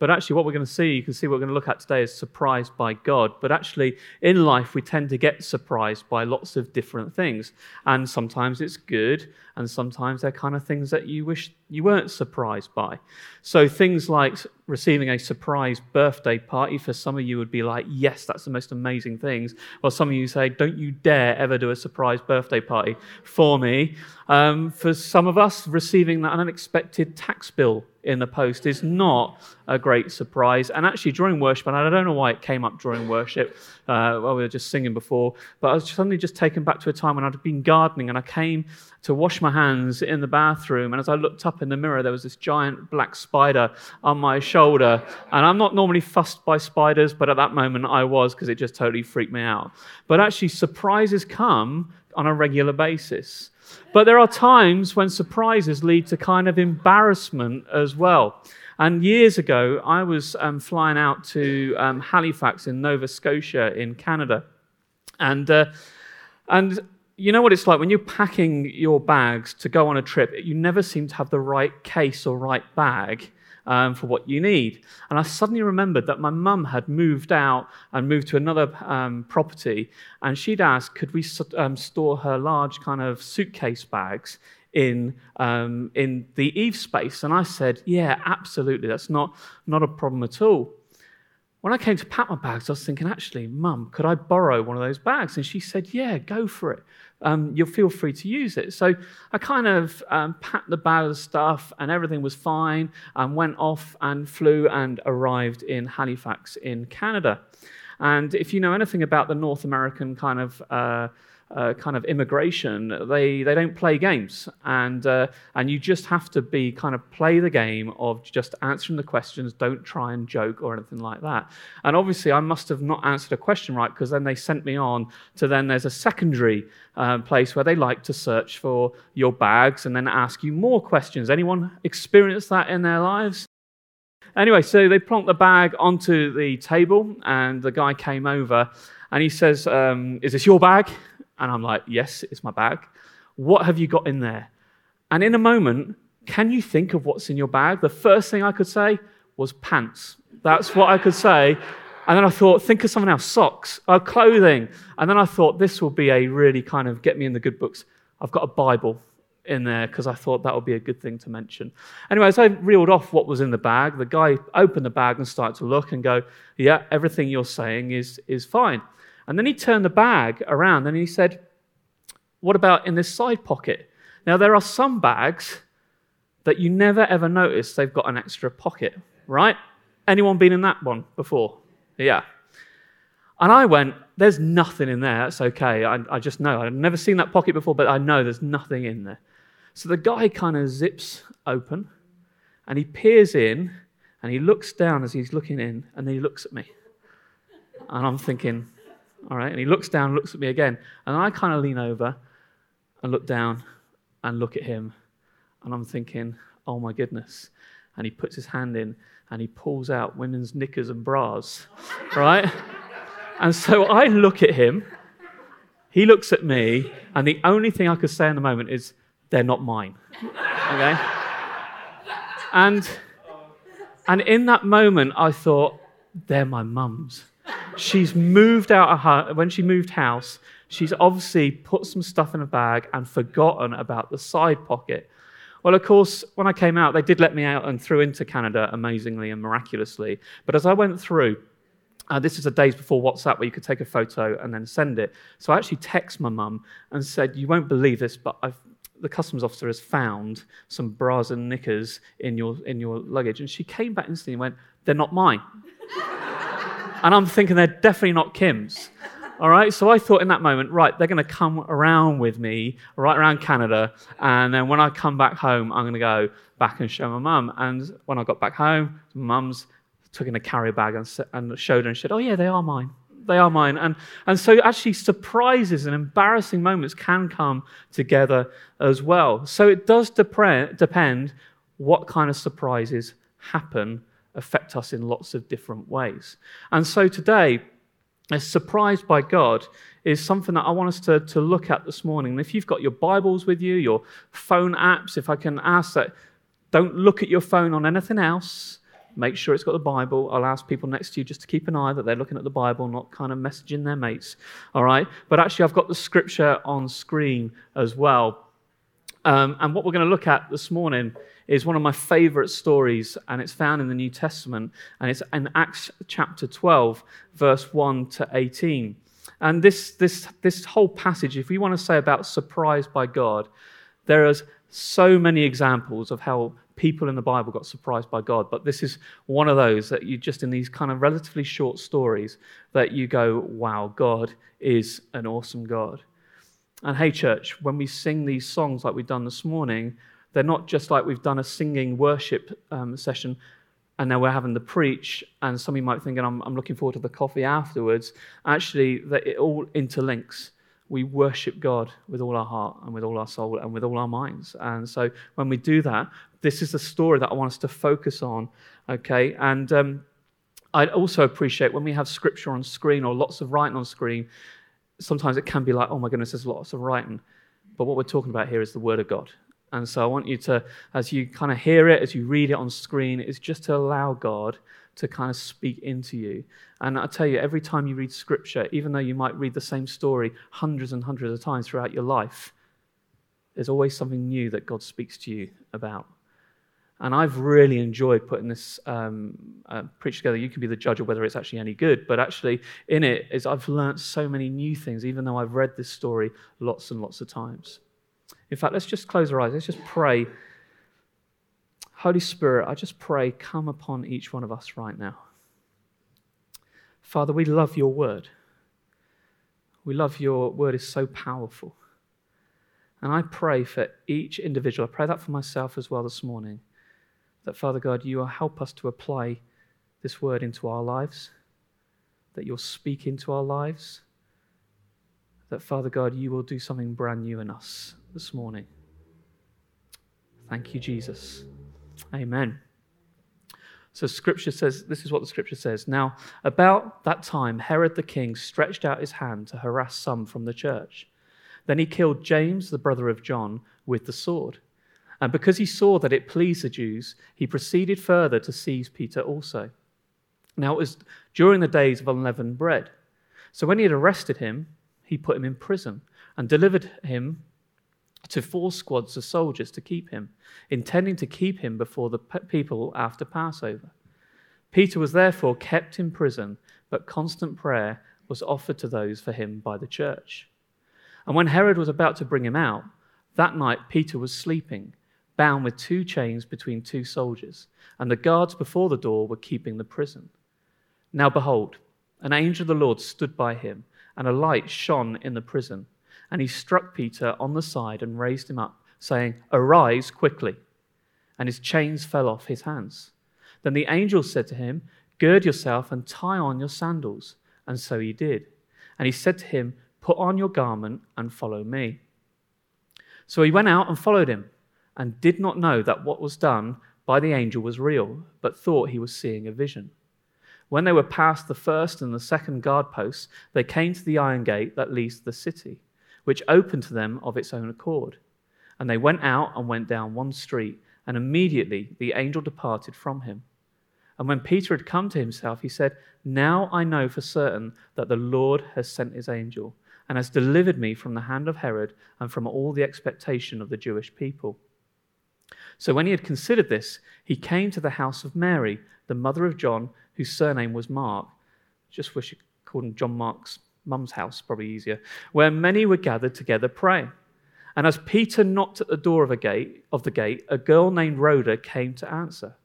But actually, what we're going to see, you can see what we're going to look at today is surprised by God. But actually, in life, we tend to get surprised by lots of different things. And sometimes it's good, and sometimes they're kind of things that you wish you weren't surprised by. So things like receiving a surprise birthday party for some of you would be like, yes, that's the most amazing things. While some of you say, don't you dare ever do a surprise birthday party for me. Um, for some of us, receiving that unexpected tax bill in the post is not a great surprise. And actually, during worship, and I don't know why it came up during worship, uh, while we were just singing before, but I was suddenly just taken back to a time when I'd been gardening and I came to wash my hands in the bathroom. And as I looked up in the mirror, there was this giant black spider on my shoulder. And I'm not normally fussed by spiders, but at that moment I was because it just totally freaked me out. But actually, surprises come on a regular basis. But there are times when surprises lead to kind of embarrassment as well. And years ago, I was um, flying out to um, Halifax in Nova Scotia in Canada. And, uh, and you know what it's like when you're packing your bags to go on a trip, you never seem to have the right case or right bag um, for what you need. And I suddenly remembered that my mum had moved out and moved to another um, property, and she'd asked, could we um, store her large kind of suitcase bags in um, in the Eve space? And I said, yeah, absolutely. That's not not a problem at all. When I came to pack my bags, I was thinking, actually, Mum, could I borrow one of those bags? And she said, Yeah, go for it um, you'll feel free to use it. So I kind of um, packed the bag of stuff and everything was fine and went off and flew and arrived in Halifax in Canada. And if you know anything about the North American kind of uh, uh, kind of immigration, they, they don't play games. And, uh, and you just have to be kind of play the game of just answering the questions, don't try and joke or anything like that. And obviously, I must have not answered a question right because then they sent me on to then there's a secondary uh, place where they like to search for your bags and then ask you more questions. Anyone experienced that in their lives? Anyway, so they plonked the bag onto the table, and the guy came over and he says, um, Is this your bag? And I'm like, Yes, it's my bag. What have you got in there? And in a moment, can you think of what's in your bag? The first thing I could say was pants. That's what I could say. And then I thought, think of something else socks, uh, clothing. And then I thought, this will be a really kind of get me in the good books. I've got a Bible in there because I thought that would be a good thing to mention. Anyway, as I reeled off what was in the bag, the guy opened the bag and started to look and go, Yeah, everything you're saying is, is fine. And then he turned the bag around and he said, What about in this side pocket? Now, there are some bags that you never ever notice they've got an extra pocket, right? Anyone been in that one before? Yeah. And I went, There's nothing in there. That's okay. I, I just know. I've never seen that pocket before, but I know there's nothing in there. So the guy kind of zips open and he peers in and he looks down as he's looking in and then he looks at me. And I'm thinking, all right. And he looks down, looks at me again. And I kind of lean over and look down and look at him. And I'm thinking, oh my goodness. And he puts his hand in and he pulls out women's knickers and bras, right? and so I look at him. He looks at me. And the only thing I could say in the moment is, they're not mine. Okay? And, and in that moment, I thought, they're my mum's. She's moved out of her, when she moved house, she's obviously put some stuff in a bag and forgotten about the side pocket. Well, of course, when I came out, they did let me out and through into Canada amazingly and miraculously. But as I went through, uh, this is the days before WhatsApp where you could take a photo and then send it. So I actually texted my mum and said, You won't believe this, but I've, the customs officer has found some bras and knickers in your, in your luggage. And she came back instantly and went, They're not mine. And I'm thinking they're definitely not Kim's. All right, so I thought in that moment, right, they're going to come around with me, right around Canada, and then when I come back home, I'm going to go back and show my mum. And when I got back home, mum's took in a carrier bag and, and showed her and said, oh, yeah, they are mine. They are mine. And, and so actually, surprises and embarrassing moments can come together as well. So it does dep- depend what kind of surprises happen affect us in lots of different ways. And so today, as surprised by God is something that I want us to, to look at this morning. And if you've got your Bibles with you, your phone apps, if I can ask that, don't look at your phone on anything else. Make sure it's got the Bible. I'll ask people next to you just to keep an eye that they're looking at the Bible, not kind of messaging their mates. All right? But actually, I've got the scripture on screen as well. Um, and what we're going to look at this morning is one of my favorite stories, and it's found in the New Testament, and it's in Acts chapter 12, verse 1 to 18. And this, this, this whole passage, if we want to say about surprised by God, there are so many examples of how people in the Bible got surprised by God, but this is one of those that you just in these kind of relatively short stories that you go, wow, God is an awesome God. And hey, church, when we sing these songs like we've done this morning, they're not just like we've done a singing worship um, session and now we're having the preach, and some of you might think, I'm, I'm looking forward to the coffee afterwards. Actually, that it all interlinks. We worship God with all our heart and with all our soul and with all our minds. And so when we do that, this is the story that I want us to focus on, okay? And um, I also appreciate when we have scripture on screen or lots of writing on screen, sometimes it can be like, oh my goodness, there's lots of writing. But what we're talking about here is the Word of God. And so I want you to, as you kind of hear it, as you read it on screen, is just to allow God to kind of speak into you. And I tell you, every time you read scripture, even though you might read the same story hundreds and hundreds of times throughout your life, there's always something new that God speaks to you about. And I've really enjoyed putting this um, uh, preach together. You can be the judge of whether it's actually any good, but actually, in it is I've learned so many new things, even though I've read this story lots and lots of times. In fact, let's just close our eyes. Let's just pray. Holy Spirit, I just pray, come upon each one of us right now. Father, we love your word. We love your word is so powerful. And I pray for each individual. I pray that for myself as well this morning. That, Father God, you will help us to apply this word into our lives, that you'll speak into our lives, that, Father God, you will do something brand new in us this morning. Thank you, Jesus. Amen. So, scripture says, this is what the scripture says. Now, about that time, Herod the king stretched out his hand to harass some from the church. Then he killed James, the brother of John, with the sword. And because he saw that it pleased the Jews, he proceeded further to seize Peter also. Now, it was during the days of unleavened bread. So, when he had arrested him, he put him in prison and delivered him to four squads of soldiers to keep him, intending to keep him before the people after Passover. Peter was therefore kept in prison, but constant prayer was offered to those for him by the church. And when Herod was about to bring him out, that night Peter was sleeping, bound with two chains between two soldiers, and the guards before the door were keeping the prison. Now behold, an angel of the Lord stood by him, and a light shone in the prison and he struck Peter on the side and raised him up, saying, Arise quickly. And his chains fell off his hands. Then the angel said to him, Gird yourself and tie on your sandals. And so he did. And he said to him, Put on your garment and follow me. So he went out and followed him, and did not know that what was done by the angel was real, but thought he was seeing a vision. When they were past the first and the second guard posts, they came to the iron gate that leads to the city which opened to them of its own accord. And they went out and went down one street, and immediately the angel departed from him. And when Peter had come to himself, he said, Now I know for certain that the Lord has sent his angel and has delivered me from the hand of Herod and from all the expectation of the Jewish people. So when he had considered this, he came to the house of Mary, the mother of John, whose surname was Mark. Just wish you called him John Mark's mum's house, probably easier, where many were gathered together praying. And as Peter knocked at the door of, a gate, of the gate, a girl named Rhoda came to answer.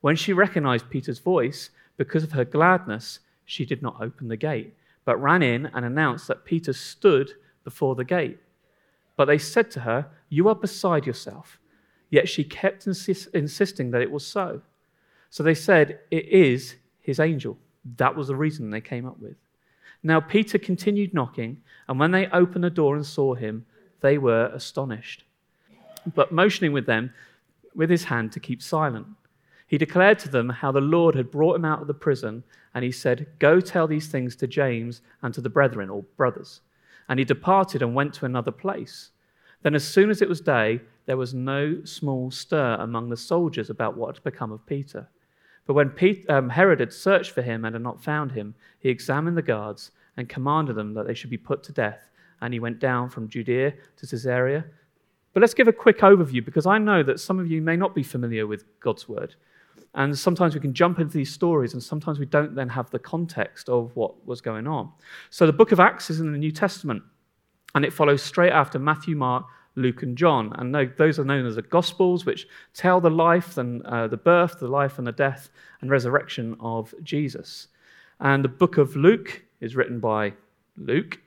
When she recognized Peter's voice, because of her gladness, she did not open the gate, but ran in and announced that Peter stood before the gate. But they said to her, You are beside yourself. Yet she kept insist- insisting that it was so. So they said, It is his angel. That was the reason they came up with. Now Peter continued knocking, and when they opened the door and saw him, they were astonished. But motioning with them with his hand to keep silent, he declared to them how the Lord had brought him out of the prison, and he said, Go tell these things to James and to the brethren or brothers. And he departed and went to another place. Then, as soon as it was day, there was no small stir among the soldiers about what had become of Peter. But when um, Herod had searched for him and had not found him, he examined the guards and commanded them that they should be put to death. And he went down from Judea to Caesarea. But let's give a quick overview because I know that some of you may not be familiar with God's word. And sometimes we can jump into these stories, and sometimes we don't then have the context of what was going on. So the book of Acts is in the New Testament, and it follows straight after Matthew, Mark, Luke, and John. And those are known as the Gospels, which tell the life and uh, the birth, the life and the death and resurrection of Jesus. And the book of Luke is written by Luke,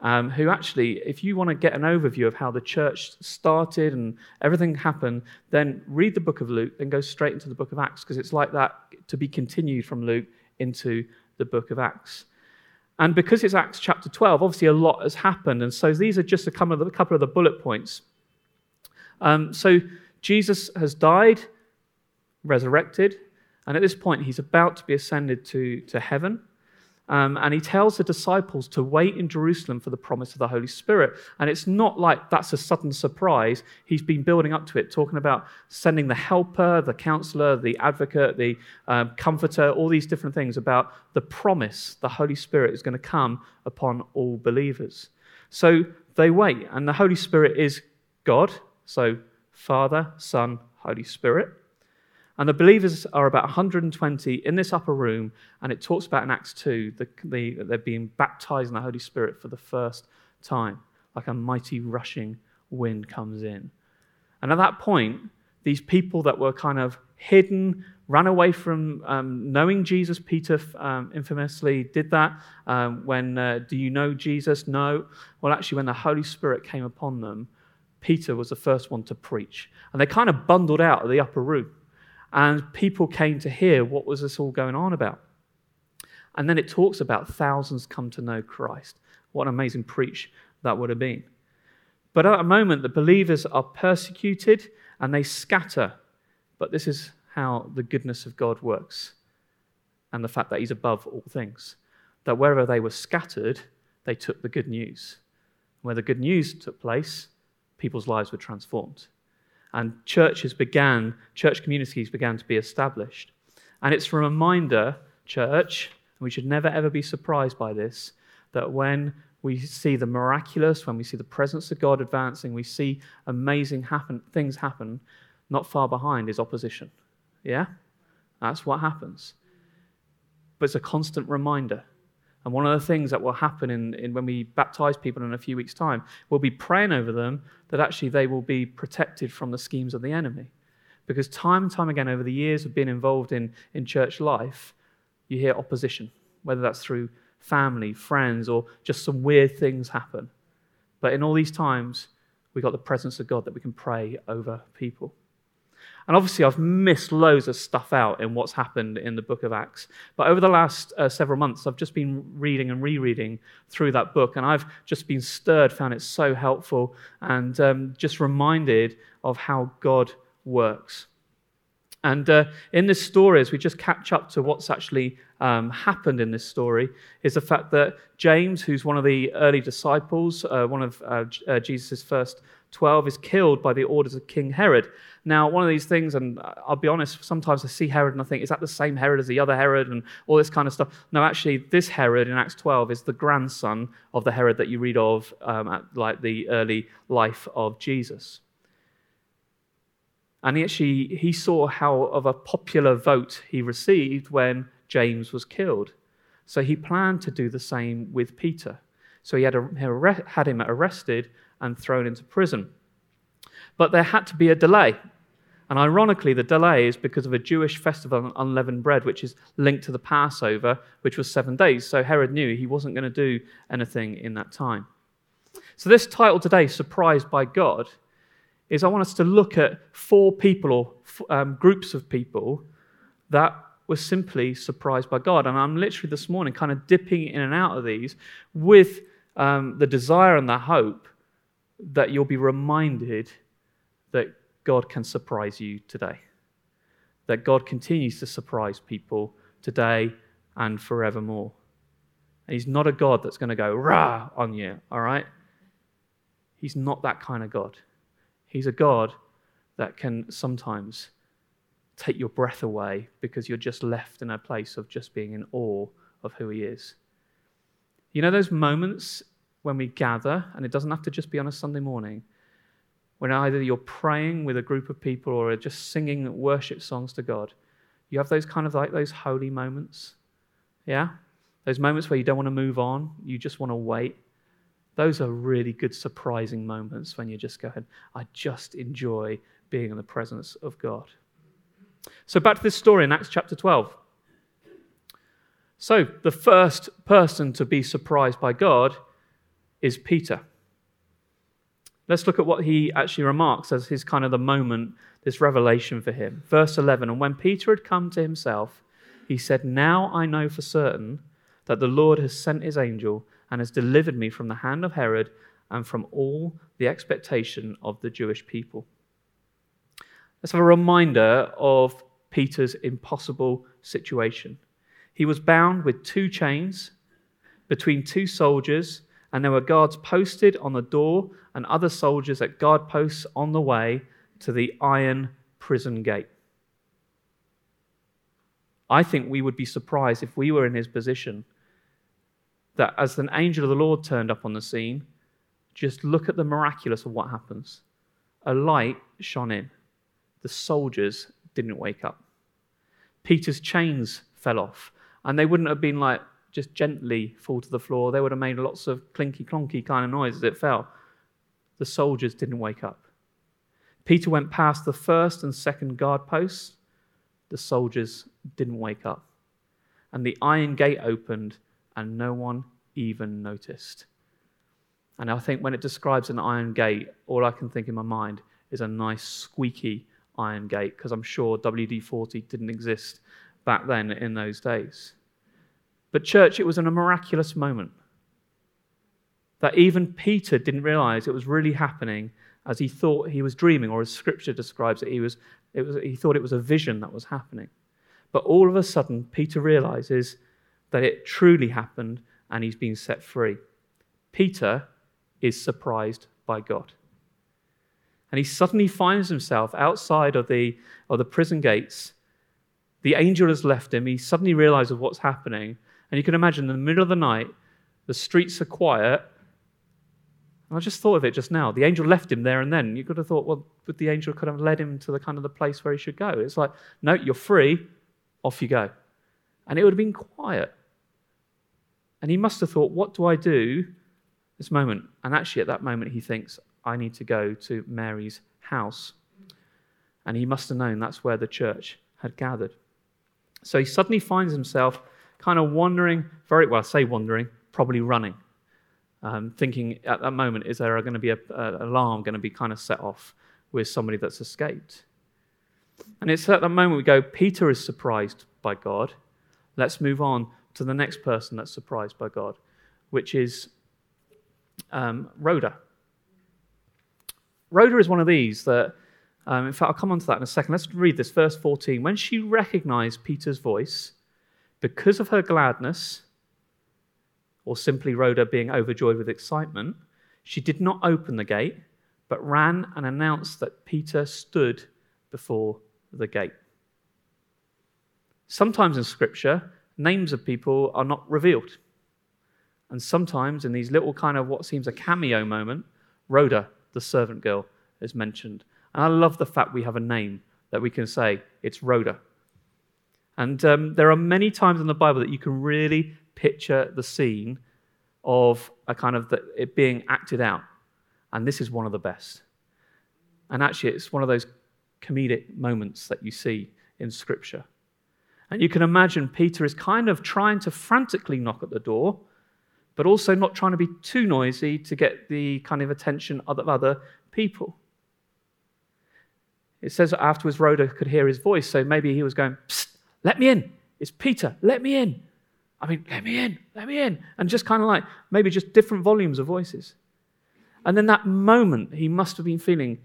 um, who actually, if you want to get an overview of how the church started and everything happened, then read the book of Luke, then go straight into the book of Acts, because it's like that to be continued from Luke into the book of Acts. And because it's Acts chapter 12, obviously a lot has happened. And so these are just a couple of the, couple of the bullet points. Um, so Jesus has died, resurrected, and at this point he's about to be ascended to, to heaven. Um, and he tells the disciples to wait in Jerusalem for the promise of the Holy Spirit. And it's not like that's a sudden surprise. He's been building up to it, talking about sending the helper, the counselor, the advocate, the um, comforter, all these different things about the promise the Holy Spirit is going to come upon all believers. So they wait, and the Holy Spirit is God. So Father, Son, Holy Spirit. And the believers are about 120 in this upper room, and it talks about in Acts 2 the, the, they're being baptized in the Holy Spirit for the first time, like a mighty rushing wind comes in. And at that point, these people that were kind of hidden, ran away from um, knowing Jesus. Peter um, infamously did that. Um, when, uh, do you know Jesus? No. Well, actually, when the Holy Spirit came upon them, Peter was the first one to preach. And they kind of bundled out of the upper room and people came to hear what was this all going on about. And then it talks about thousands come to know Christ. What an amazing preach that would have been. But at a moment, the believers are persecuted and they scatter. But this is how the goodness of God works and the fact that He's above all things. That wherever they were scattered, they took the good news. Where the good news took place, people's lives were transformed and churches began, church communities began to be established. And it's a reminder, church, and we should never ever be surprised by this, that when we see the miraculous, when we see the presence of God advancing, we see amazing happen, things happen, not far behind is opposition. Yeah? That's what happens. But it's a constant reminder and one of the things that will happen in, in when we baptize people in a few weeks' time, we'll be praying over them that actually they will be protected from the schemes of the enemy. Because time and time again, over the years of being involved in, in church life, you hear opposition, whether that's through family, friends, or just some weird things happen. But in all these times, we've got the presence of God that we can pray over people. And obviously, I've missed loads of stuff out in what's happened in the book of Acts. But over the last uh, several months, I've just been reading and rereading through that book, and I've just been stirred, found it so helpful, and um, just reminded of how God works. And uh, in this story, as we just catch up to what's actually um, happened in this story, is the fact that James, who's one of the early disciples, uh, one of uh, uh Jesus' first 12, is killed by the orders of King Herod. Now, one of these things, and I'll be honest, sometimes I see Herod and I think, is that the same Herod as the other Herod and all this kind of stuff? No, actually, this Herod in Acts 12 is the grandson of the Herod that you read of um, at like the early life of Jesus. And he actually he saw how of a popular vote he received when James was killed. So he planned to do the same with Peter. So he had, a, had him arrested and thrown into prison. But there had to be a delay. And ironically, the delay is because of a Jewish festival of unleavened bread, which is linked to the Passover, which was seven days. So Herod knew he wasn't going to do anything in that time. So, this title today, Surprised by God, is I want us to look at four people or um, groups of people that were simply surprised by God. And I'm literally this morning kind of dipping in and out of these with um, the desire and the hope that you'll be reminded that God can surprise you today. That God continues to surprise people today and forevermore. And He's not a God that's going to go rah on you, all right? He's not that kind of God. He's a God that can sometimes take your breath away because you're just left in a place of just being in awe of who He is. You know those moments when we gather, and it doesn't have to just be on a Sunday morning, when either you're praying with a group of people or just singing worship songs to God. You have those kind of like those holy moments. Yeah? Those moments where you don't want to move on, you just want to wait. Those are really good, surprising moments when you just go ahead, I just enjoy being in the presence of God. So, back to this story in Acts chapter 12. So, the first person to be surprised by God is Peter. Let's look at what he actually remarks as his kind of the moment, this revelation for him. Verse 11 And when Peter had come to himself, he said, Now I know for certain that the Lord has sent his angel and has delivered me from the hand of Herod and from all the expectation of the Jewish people. Let's have a reminder of Peter's impossible situation. He was bound with two chains between two soldiers and there were guards posted on the door and other soldiers at guard posts on the way to the iron prison gate. I think we would be surprised if we were in his position that as an angel of the Lord turned up on the scene, just look at the miraculous of what happens. A light shone in. The soldiers didn't wake up. Peter's chains fell off, and they wouldn't have been like, just gently fall to the floor, they would have made lots of clinky clonky kind of noise as it fell. The soldiers didn't wake up. Peter went past the first and second guard posts. The soldiers didn't wake up. And the iron gate opened, and no one even noticed. And I think when it describes an iron gate, all I can think in my mind is a nice squeaky iron gate, because I'm sure WD 40 didn't exist back then in those days. But, church, it was in a miraculous moment that even Peter didn't realize it was really happening as he thought he was dreaming, or as scripture describes it, he, was, it was, he thought it was a vision that was happening. But all of a sudden, Peter realizes that it truly happened and he's been set free. Peter is surprised by God. And he suddenly finds himself outside of the, of the prison gates. The angel has left him. He suddenly realizes what's happening. And you can imagine in the middle of the night, the streets are quiet. And I just thought of it just now. The angel left him there and then. You could have thought, well, would the angel could have led him to the kind of the place where he should go? It's like, no, you're free, off you go. And it would have been quiet. And he must have thought, what do I do this moment? And actually, at that moment, he thinks, I need to go to Mary's house. And he must have known that's where the church had gathered. So he suddenly finds himself kind of wandering, very well, say wandering, probably running, um, thinking at that moment, is there going to be an alarm going to be kind of set off with somebody that's escaped? And it's at that moment we go, Peter is surprised by God. Let's move on to the next person that's surprised by God, which is um, Rhoda. Rhoda is one of these that, um, in fact, I'll come on to that in a second. Let's read this, verse 14. When she recognized Peter's voice, because of her gladness, or simply Rhoda being overjoyed with excitement, she did not open the gate, but ran and announced that Peter stood before the gate. Sometimes in Scripture, names of people are not revealed. And sometimes in these little kind of what seems a cameo moment, Rhoda, the servant girl, is mentioned. And I love the fact we have a name that we can say, it's Rhoda. And um, there are many times in the Bible that you can really picture the scene of a kind of the, it being acted out. And this is one of the best. And actually, it's one of those comedic moments that you see in Scripture. And you can imagine Peter is kind of trying to frantically knock at the door, but also not trying to be too noisy to get the kind of attention of other people. It says afterwards Rhoda could hear his voice, so maybe he was going, Psst, let me in. It's Peter. Let me in. I mean, let me in. Let me in. And just kind of like maybe just different volumes of voices. And then that moment, he must have been feeling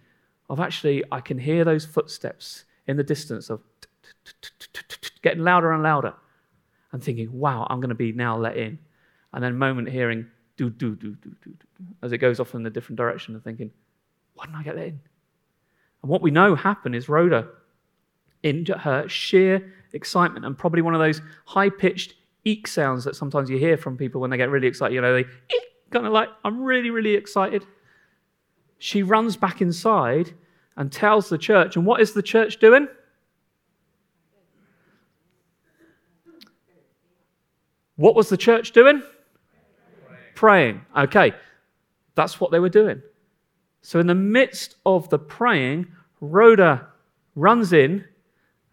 of actually, I can hear those footsteps in the distance of getting louder and louder. And thinking, wow, I'm going to be now let in. And then moment hearing do, do, do, do, do, do, as it goes off in a different direction and thinking, why didn't I get let in? And what we know happened is Rhoda in her sheer excitement and probably one of those high pitched eek sounds that sometimes you hear from people when they get really excited. You know, they kind of like, I'm really, really excited. She runs back inside and tells the church. And what is the church doing? What was the church doing? Praying. Okay, that's what they were doing. So, in the midst of the praying, Rhoda runs in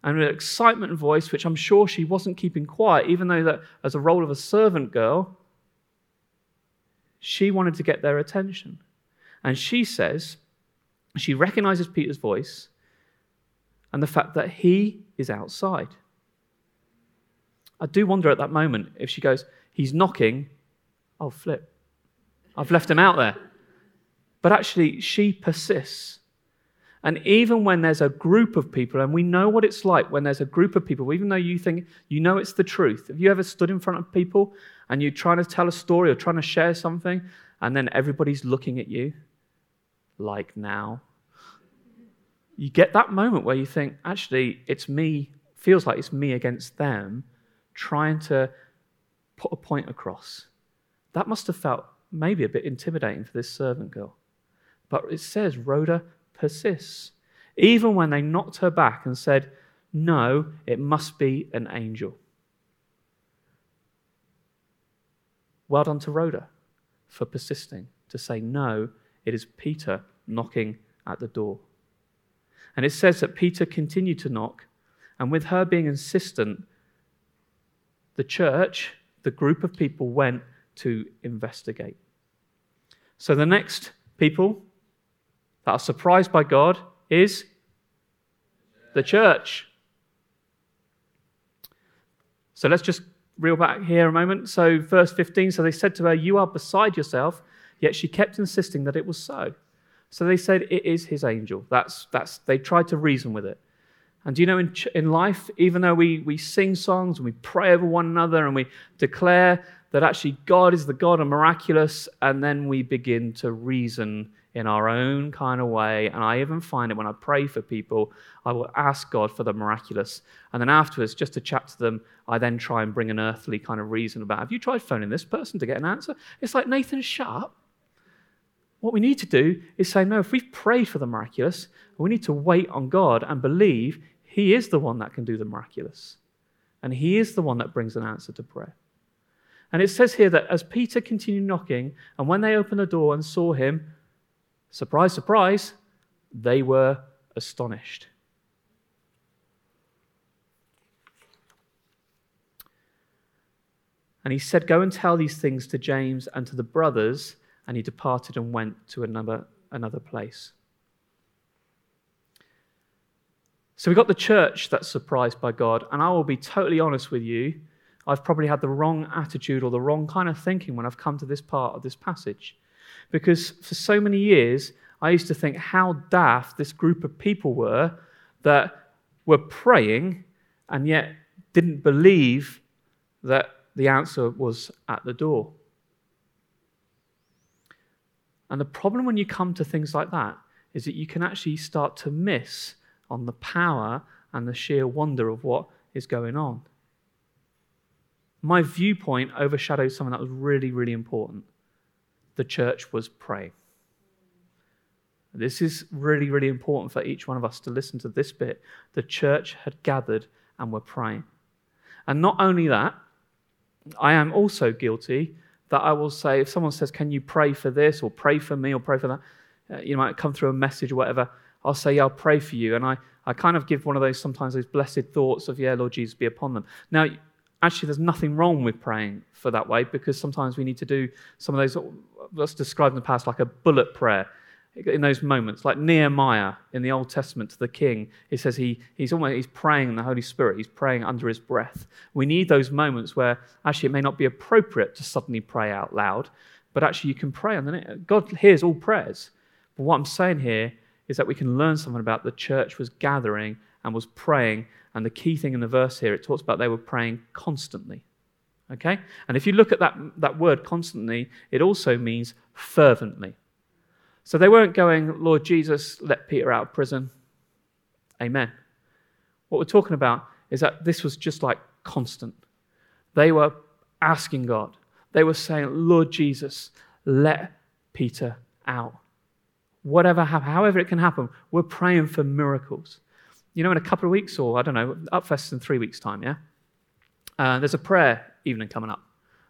and with excitement voice, which I'm sure she wasn't keeping quiet, even though that as a role of a servant girl, she wanted to get their attention. And she says, she recognizes Peter's voice and the fact that he is outside. I do wonder at that moment if she goes, he's knocking, oh, flip. I've left him out there. But actually, she persists. And even when there's a group of people, and we know what it's like when there's a group of people, even though you think you know it's the truth. Have you ever stood in front of people and you're trying to tell a story or trying to share something, and then everybody's looking at you like now? You get that moment where you think, actually, it's me, feels like it's me against them, trying to put a point across. That must have felt maybe a bit intimidating for this servant girl. But it says Rhoda persists, even when they knocked her back and said, No, it must be an angel. Well done to Rhoda for persisting to say, No, it is Peter knocking at the door. And it says that Peter continued to knock, and with her being insistent, the church, the group of people, went to investigate. So the next people that are surprised by God is the church. So let's just reel back here a moment. So, verse 15 so they said to her, You are beside yourself, yet she kept insisting that it was so. So they said, It is his angel. That's, that's, they tried to reason with it. And do you know, in, in life, even though we, we sing songs and we pray over one another and we declare that actually God is the God of miraculous, and then we begin to reason in our own kind of way. And I even find it when I pray for people, I will ask God for the miraculous. And then afterwards, just to chat to them, I then try and bring an earthly kind of reason about have you tried phoning this person to get an answer? It's like, Nathan, shut up. What we need to do is say, no, if we've prayed for the miraculous, we need to wait on God and believe He is the one that can do the miraculous. And He is the one that brings an answer to prayer. And it says here that as Peter continued knocking, and when they opened the door and saw him, Surprise, surprise, they were astonished. And he said, Go and tell these things to James and to the brothers. And he departed and went to another, another place. So we got the church that's surprised by God. And I will be totally honest with you. I've probably had the wrong attitude or the wrong kind of thinking when I've come to this part of this passage. Because for so many years, I used to think how daft this group of people were that were praying and yet didn't believe that the answer was at the door. And the problem when you come to things like that is that you can actually start to miss on the power and the sheer wonder of what is going on. My viewpoint overshadowed something that was really, really important the church was praying. This is really, really important for each one of us to listen to this bit. The church had gathered and were praying. And not only that, I am also guilty that I will say, if someone says, Can you pray for this or pray for me or pray for that? Uh, you might come through a message or whatever. I'll say, Yeah, I'll pray for you. And I, I kind of give one of those sometimes those blessed thoughts of, Yeah, Lord Jesus, be upon them. Now, actually, there's nothing wrong with praying for that way because sometimes we need to do some of those, let's describe in the past like a bullet prayer. In those moments, like Nehemiah in the Old Testament to the king, he says he, he's almost he's praying in the Holy Spirit, he's praying under his breath. We need those moments where actually it may not be appropriate to suddenly pray out loud, but actually you can pray underneath. God hears all prayers. But what I'm saying here is that we can learn something about the church was gathering and was praying and the key thing in the verse here, it talks about they were praying constantly. Okay? And if you look at that, that word constantly, it also means fervently. So they weren't going, Lord Jesus, let Peter out of prison. Amen. What we're talking about is that this was just like constant. They were asking God, they were saying, Lord Jesus, let Peter out. Whatever, however it can happen, we're praying for miracles. You know, in a couple of weeks, or I don't know, Upfest in three weeks' time, yeah? Uh, there's a prayer evening coming up,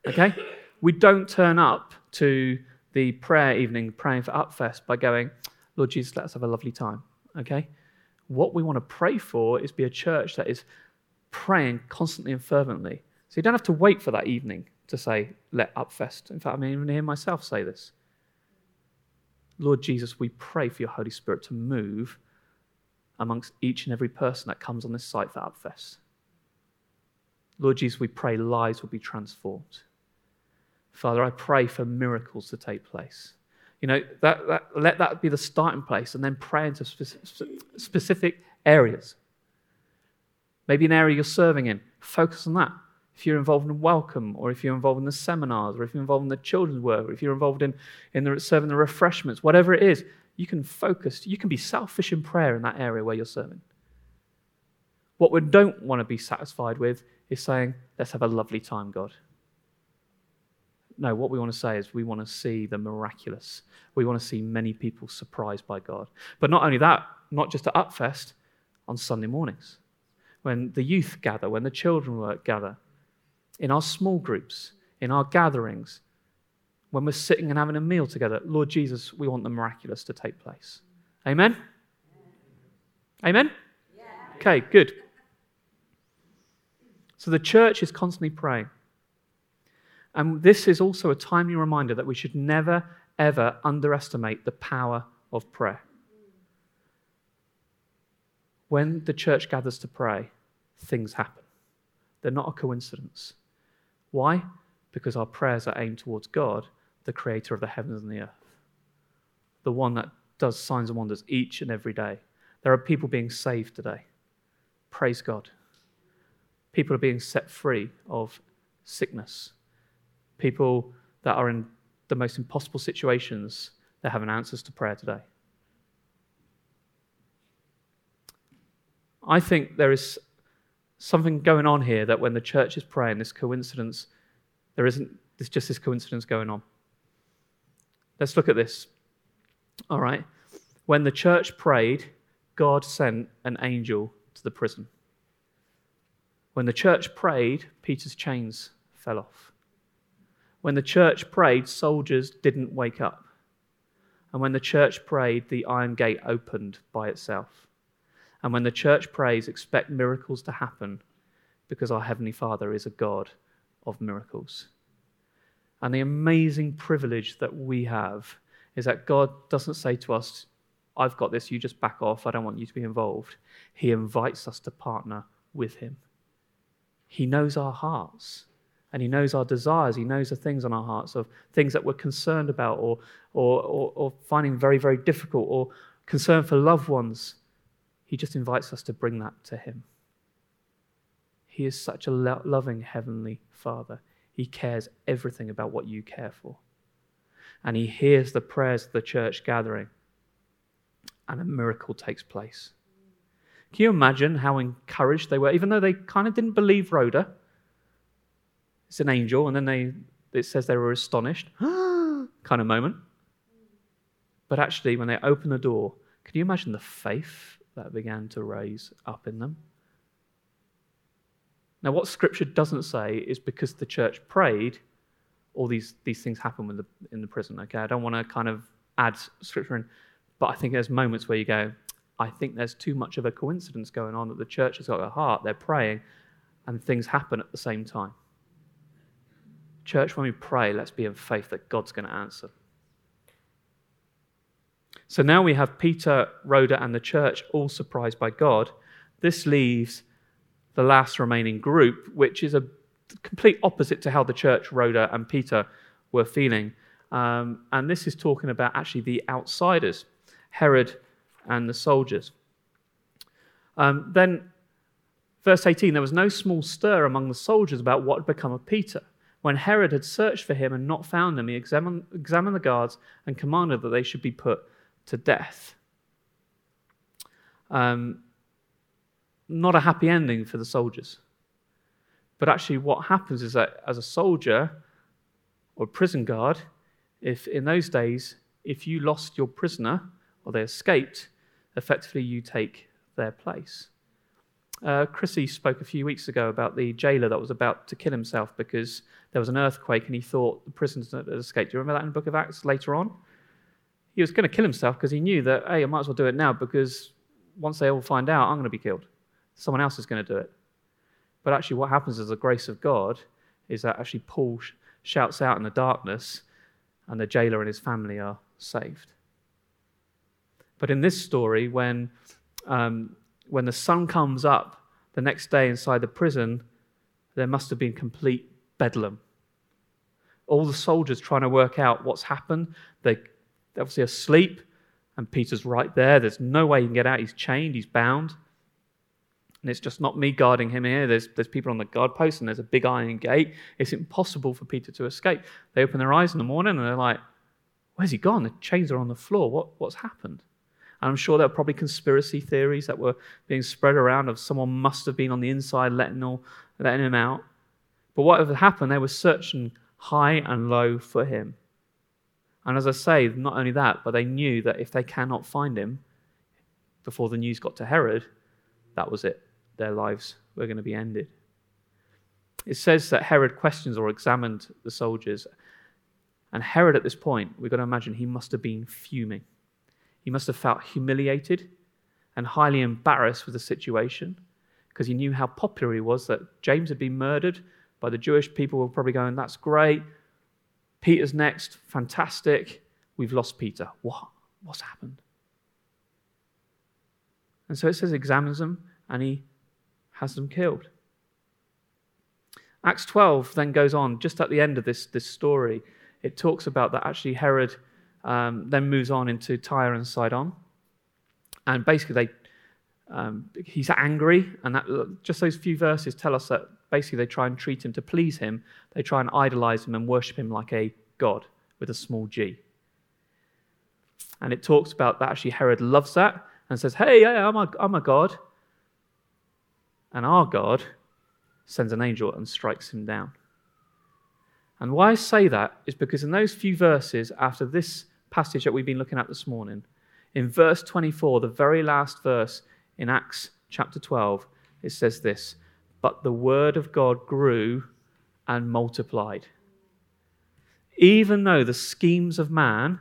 okay? We don't turn up to the prayer evening praying for Upfest by going, Lord Jesus, let us have a lovely time, okay? What we want to pray for is be a church that is praying constantly and fervently. So you don't have to wait for that evening to say, let Upfest. In fact, I mean, even hear myself say this. Lord Jesus, we pray for your Holy Spirit to move amongst each and every person that comes on this site for Upfest. Lord Jesus, we pray lives will be transformed. Father, I pray for miracles to take place. You know, that, that, let that be the starting place and then pray into specific, specific areas. Maybe an area you're serving in, focus on that. If you're involved in welcome, or if you're involved in the seminars, or if you're involved in the children's work, or if you're involved in, in the, serving the refreshments, whatever it is, you can focus, you can be selfish in prayer in that area where you're serving. What we don't want to be satisfied with is saying, let's have a lovely time, God. No, what we want to say is we want to see the miraculous. We want to see many people surprised by God. But not only that, not just at Upfest, on Sunday mornings, when the youth gather, when the children work gather, in our small groups, in our gatherings, when we're sitting and having a meal together. Lord Jesus, we want the miraculous to take place. Amen? Amen? Yeah. Okay, good. So the church is constantly praying. And this is also a timely reminder that we should never, ever underestimate the power of prayer. When the church gathers to pray, things happen. They're not a coincidence. Why? Because our prayers are aimed towards God, the creator of the heavens and the earth, the one that does signs and wonders each and every day. There are people being saved today. Praise God. People are being set free of sickness, people that are in the most impossible situations, they're having answers to prayer today. I think there is something going on here that when the church is praying, this coincidence, there isn't there's just this coincidence going on. Let's look at this. All right. When the church prayed, God sent an angel to the prison. When the church prayed, Peter's chains fell off. When the church prayed, soldiers didn't wake up. And when the church prayed, the iron gate opened by itself. And when the church prays, expect miracles to happen because our Heavenly Father is a God of miracles. And the amazing privilege that we have is that God doesn't say to us, I've got this, you just back off, I don't want you to be involved. He invites us to partner with Him. He knows our hearts and He knows our desires. He knows the things on our hearts of things that we're concerned about or, or, or, or finding very, very difficult or concern for loved ones. He just invites us to bring that to Him. He is such a lo- loving Heavenly Father. He cares everything about what you care for. And He hears the prayers of the church gathering, and a miracle takes place. Can you imagine how encouraged they were, even though they kind of didn't believe Rhoda? it's an angel, and then they it says they were astonished, kind of moment. But actually, when they opened the door, can you imagine the faith that began to raise up in them? Now, what Scripture doesn't say is because the church prayed, all these, these things happen the, in the prison. Okay, I don't want to kind of add Scripture in, but I think there's moments where you go, I think there's too much of a coincidence going on that the church has got a heart, they're praying, and things happen at the same time. Church, when we pray, let's be in faith that God's going to answer. So now we have Peter, Rhoda, and the church all surprised by God. This leaves the last remaining group, which is a complete opposite to how the church, Rhoda, and Peter were feeling. Um, and this is talking about actually the outsiders, Herod and the soldiers. Um, then, verse 18 there was no small stir among the soldiers about what had become of Peter. When Herod had searched for him and not found him, he examined, examined the guards and commanded that they should be put to death. Um, not a happy ending for the soldiers. But actually, what happens is that as a soldier or prison guard, if in those days, if you lost your prisoner or they escaped, effectively you take their place. Uh, Chrissy spoke a few weeks ago about the jailer that was about to kill himself because there was an earthquake and he thought the prisoners had escaped. Do you remember that in the book of Acts later on? He was going to kill himself because he knew that, hey, I might as well do it now because once they all find out, I'm going to be killed. Someone else is going to do it. But actually, what happens is the grace of God is that actually Paul sh- shouts out in the darkness and the jailer and his family are saved. But in this story, when, um, when the sun comes up the next day inside the prison, there must have been complete bedlam. All the soldiers trying to work out what's happened. They, they're obviously asleep, and Peter's right there. There's no way he can get out. He's chained, he's bound. And it's just not me guarding him here. There's, there's people on the guard post, and there's a big iron gate. It's impossible for Peter to escape. They open their eyes in the morning, and they're like, Where's he gone? The chains are on the floor. What, what's happened? And I'm sure there were probably conspiracy theories that were being spread around of someone must have been on the inside letting, all, letting him out. But whatever happened, they were searching high and low for him. And as I say, not only that, but they knew that if they cannot find him before the news got to Herod, that was it. Their lives were going to be ended. It says that Herod questions or examined the soldiers. And Herod, at this point, we've got to imagine he must have been fuming. He must have felt humiliated and highly embarrassed with the situation because he knew how popular he was that James had been murdered by the Jewish people were probably going, That's great. Peter's next. Fantastic. We've lost Peter. What? What's happened? And so it says, examines them and he has them killed. Acts 12 then goes on, just at the end of this, this story, it talks about that actually Herod um, then moves on into Tyre and Sidon. And basically, they, um, he's angry, and that, just those few verses tell us that basically they try and treat him to please him. They try and idolize him and worship him like a god with a small g. And it talks about that actually Herod loves that and says, Hey, I'm a, I'm a god. And our God sends an angel and strikes him down. And why I say that is because in those few verses after this passage that we've been looking at this morning, in verse 24, the very last verse in Acts chapter 12, it says this But the word of God grew and multiplied. Even though the schemes of man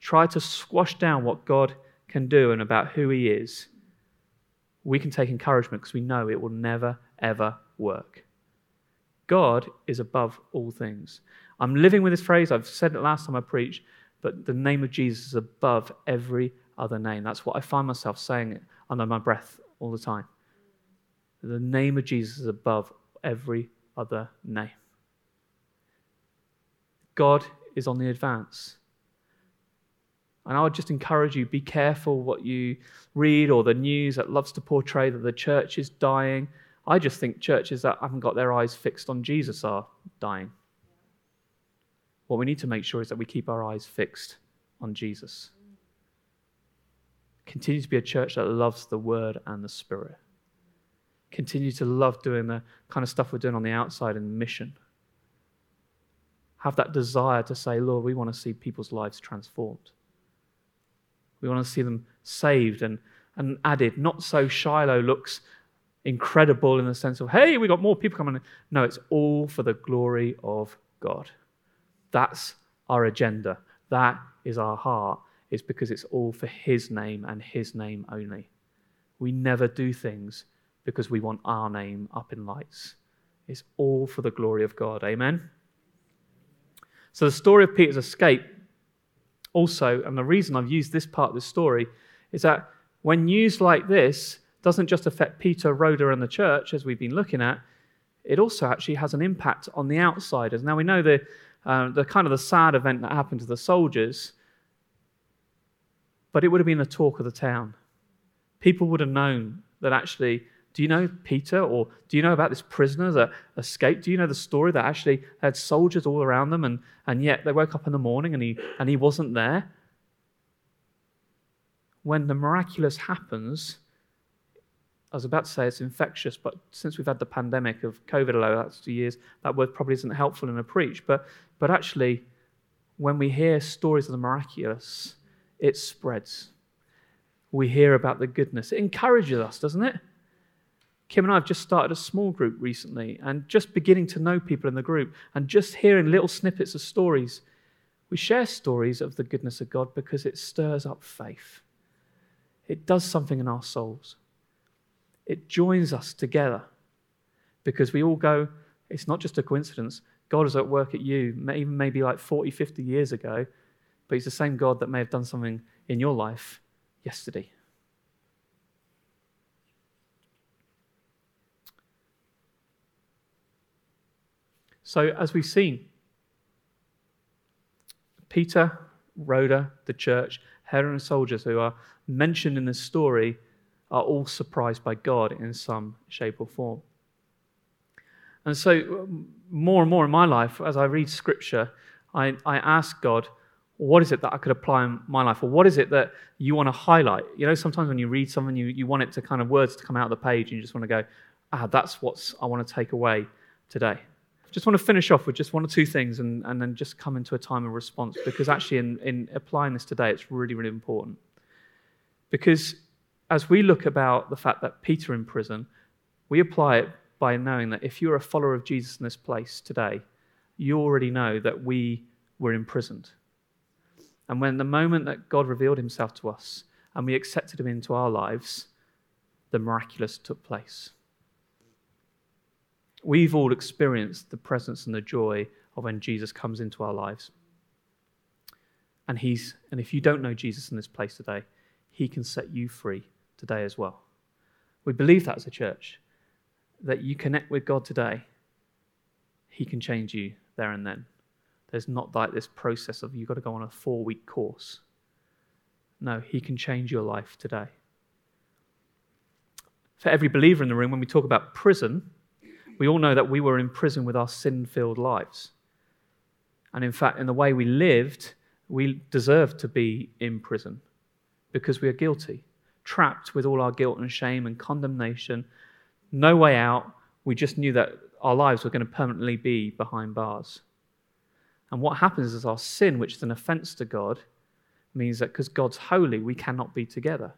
try to squash down what God can do and about who he is, we can take encouragement because we know it will never, ever work. God is above all things. I'm living with this phrase. I've said it last time I preached, but the name of Jesus is above every other name. That's what I find myself saying under my breath all the time. The name of Jesus is above every other name. God is on the advance. And I would just encourage you be careful what you read or the news that loves to portray that the church is dying. I just think churches that haven't got their eyes fixed on Jesus are dying. What we need to make sure is that we keep our eyes fixed on Jesus. Continue to be a church that loves the word and the spirit. Continue to love doing the kind of stuff we're doing on the outside and mission. Have that desire to say, Lord, we want to see people's lives transformed. We want to see them saved and, and added. Not so Shiloh looks incredible in the sense of, hey, we got more people coming. No, it's all for the glory of God. That's our agenda. That is our heart, is because it's all for His name and His name only. We never do things because we want our name up in lights. It's all for the glory of God. Amen? So the story of Peter's escape also, and the reason I've used this part of the story is that when news like this doesn't just affect Peter, Rhoda, and the church, as we've been looking at, it also actually has an impact on the outsiders. Now we know the, uh, the kind of the sad event that happened to the soldiers, but it would have been the talk of the town. People would have known that actually do you know Peter? Or do you know about this prisoner that escaped? Do you know the story that actually had soldiers all around them and, and yet they woke up in the morning and he, and he wasn't there? When the miraculous happens, I was about to say it's infectious, but since we've had the pandemic of COVID over the last two years, that word probably isn't helpful in a preach. But, but actually, when we hear stories of the miraculous, it spreads. We hear about the goodness. It encourages us, doesn't it? Kim and I have just started a small group recently and just beginning to know people in the group and just hearing little snippets of stories. We share stories of the goodness of God because it stirs up faith. It does something in our souls. It joins us together because we all go, it's not just a coincidence. God is at work at you, even maybe like 40, 50 years ago, but He's the same God that may have done something in your life yesterday. So, as we've seen, Peter, Rhoda, the church, Herod, and soldiers who are mentioned in this story are all surprised by God in some shape or form. And so, more and more in my life, as I read scripture, I, I ask God, what is it that I could apply in my life? Or what is it that you want to highlight? You know, sometimes when you read something, you, you want it to kind of words to come out of the page, and you just want to go, ah, that's what I want to take away today just want to finish off with just one or two things and, and then just come into a time of response because actually, in, in applying this today, it's really, really important. Because as we look about the fact that Peter in prison, we apply it by knowing that if you're a follower of Jesus in this place today, you already know that we were imprisoned. And when the moment that God revealed himself to us and we accepted him into our lives, the miraculous took place. We've all experienced the presence and the joy of when Jesus comes into our lives. And he's and if you don't know Jesus in this place today, he can set you free today as well. We believe that as a church that you connect with God today, he can change you there and then. There's not like this process of you've got to go on a 4-week course. No, he can change your life today. For every believer in the room when we talk about prison, we all know that we were in prison with our sin filled lives. And in fact, in the way we lived, we deserved to be in prison because we are guilty, trapped with all our guilt and shame and condemnation, no way out. We just knew that our lives were going to permanently be behind bars. And what happens is our sin, which is an offense to God, means that because God's holy, we cannot be together.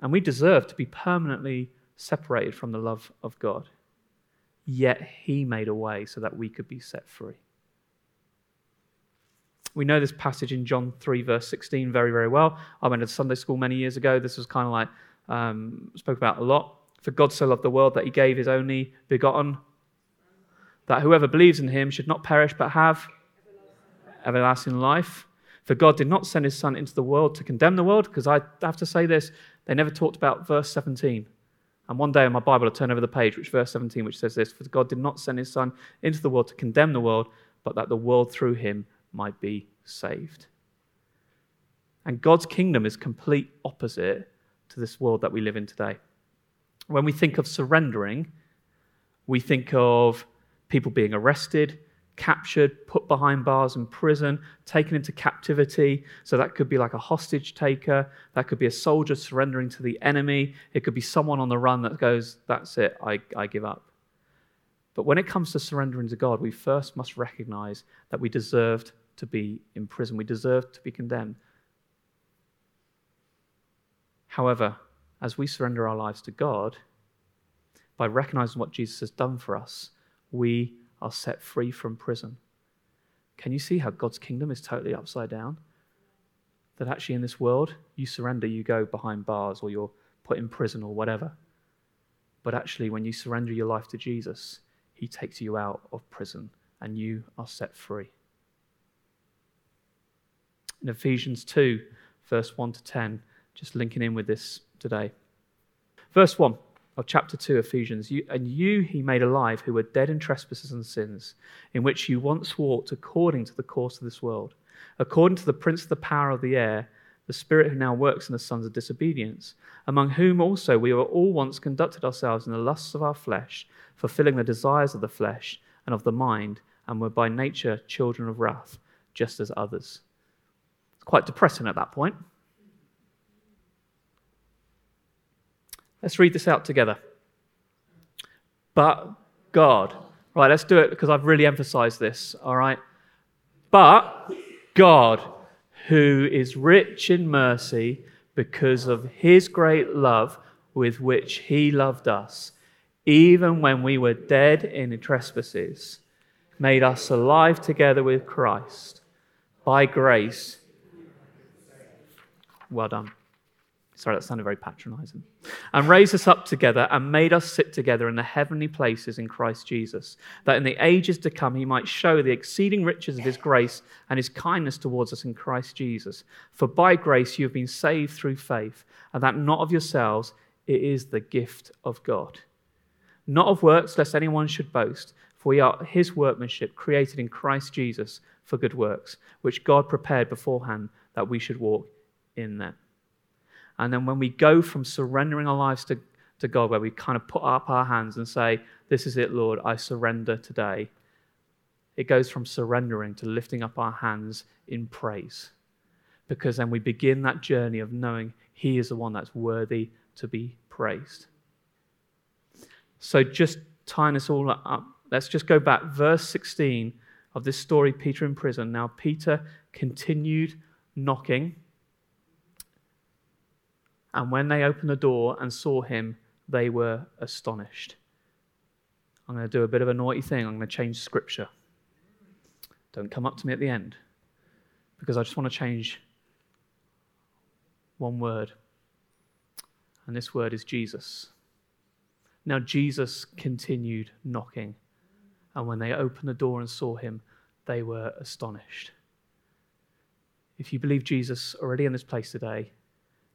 And we deserve to be permanently separated from the love of God yet he made a way so that we could be set free. We know this passage in John 3, verse 16, very, very well. I went to Sunday school many years ago. This was kind of like, um, spoke about a lot. For God so loved the world that he gave his only begotten, that whoever believes in him should not perish but have everlasting life. For God did not send his Son into the world to condemn the world, because I have to say this, they never talked about verse 17. And one day in my Bible, I turn over the page, which verse 17, which says this For God did not send his Son into the world to condemn the world, but that the world through him might be saved. And God's kingdom is complete opposite to this world that we live in today. When we think of surrendering, we think of people being arrested, captured, put behind bars in prison, taken into captivity. So that could be like a hostage taker. That could be a soldier surrendering to the enemy. It could be someone on the run that goes, That's it, I, I give up. But when it comes to surrendering to God, we first must recognize that we deserved to be in prison, we deserved to be condemned. However, as we surrender our lives to God, by recognizing what Jesus has done for us, we are set free from prison. Can you see how God's kingdom is totally upside down? That actually in this world, you surrender, you go behind bars or you're put in prison or whatever. But actually, when you surrender your life to Jesus, He takes you out of prison and you are set free. In Ephesians 2, verse 1 to 10, just linking in with this today. Verse 1 of chapter 2 Ephesians, you, and you he made alive who were dead in trespasses and sins, in which you once walked according to the course of this world, according to the prince of the power of the air, the spirit who now works in the sons of disobedience, among whom also we were all once conducted ourselves in the lusts of our flesh, fulfilling the desires of the flesh and of the mind, and were by nature children of wrath, just as others. It's quite depressing at that point. Let's read this out together. But God. Right, let's do it because I've really emphasized this, all right? But God, who is rich in mercy because of his great love with which he loved us, even when we were dead in trespasses, made us alive together with Christ. By grace. Well done. Sorry, that sounded very patronizing. And raised us up together and made us sit together in the heavenly places in Christ Jesus, that in the ages to come he might show the exceeding riches of his grace and his kindness towards us in Christ Jesus. For by grace you have been saved through faith, and that not of yourselves, it is the gift of God. Not of works, lest anyone should boast, for we are his workmanship, created in Christ Jesus for good works, which God prepared beforehand that we should walk in them. And then when we go from surrendering our lives to, to God, where we kind of put up our hands and say, This is it, Lord, I surrender today, it goes from surrendering to lifting up our hands in praise. Because then we begin that journey of knowing He is the one that's worthy to be praised. So, just tying this all up, let's just go back. Verse 16 of this story, Peter in prison. Now, Peter continued knocking and when they opened the door and saw him, they were astonished. I'm going to do a bit of a naughty thing. I'm going to change scripture. Don't come up to me at the end because I just want to change one word. And this word is Jesus. Now, Jesus continued knocking. And when they opened the door and saw him, they were astonished. If you believe Jesus already in this place today,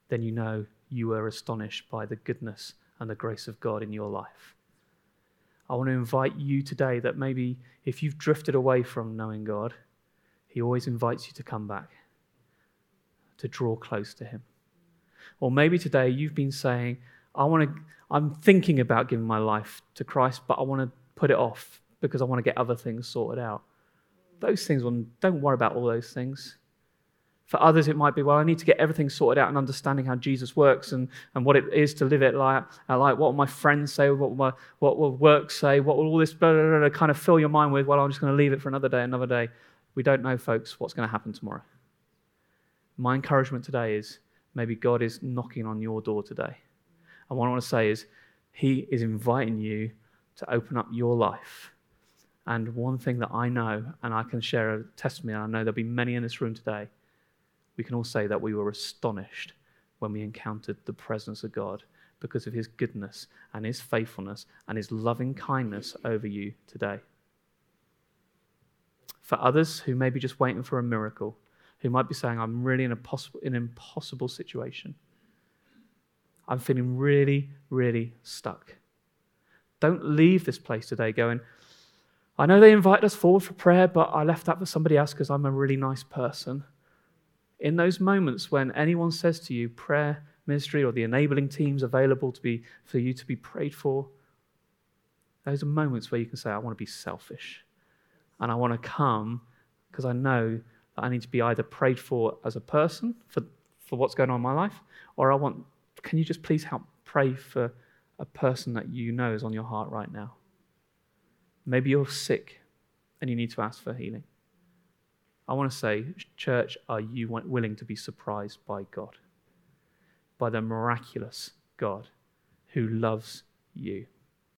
then you know you were astonished by the goodness and the grace of God in your life. I want to invite you today that maybe if you've drifted away from knowing God, He always invites you to come back, to draw close to Him. Or maybe today you've been saying, I want to, I'm thinking about giving my life to Christ, but I want to put it off because I want to get other things sorted out. Those things, don't worry about all those things. For others, it might be, well, I need to get everything sorted out and understanding how Jesus works and, and what it is to live it like. Uh, like what will my friends say? What will, my, what will work say? What will all this blah, blah, blah, kind of fill your mind with? Well, I'm just going to leave it for another day, another day. We don't know, folks, what's going to happen tomorrow. My encouragement today is maybe God is knocking on your door today. And what I want to say is, He is inviting you to open up your life. And one thing that I know, and I can share a testimony, and I know there'll be many in this room today we can all say that we were astonished when we encountered the presence of God because of his goodness and his faithfulness and his loving kindness over you today. For others who may be just waiting for a miracle, who might be saying, I'm really in, a possible, in an impossible situation. I'm feeling really, really stuck. Don't leave this place today going, I know they invited us forward for prayer, but I left that for somebody else because I'm a really nice person in those moments when anyone says to you, prayer ministry or the enabling teams available to be, for you to be prayed for, those are moments where you can say, I want to be selfish. And I want to come because I know that I need to be either prayed for as a person for, for what's going on in my life, or I want, can you just please help pray for a person that you know is on your heart right now? Maybe you're sick and you need to ask for healing. I want to say, church, are you willing to be surprised by God? By the miraculous God who loves you?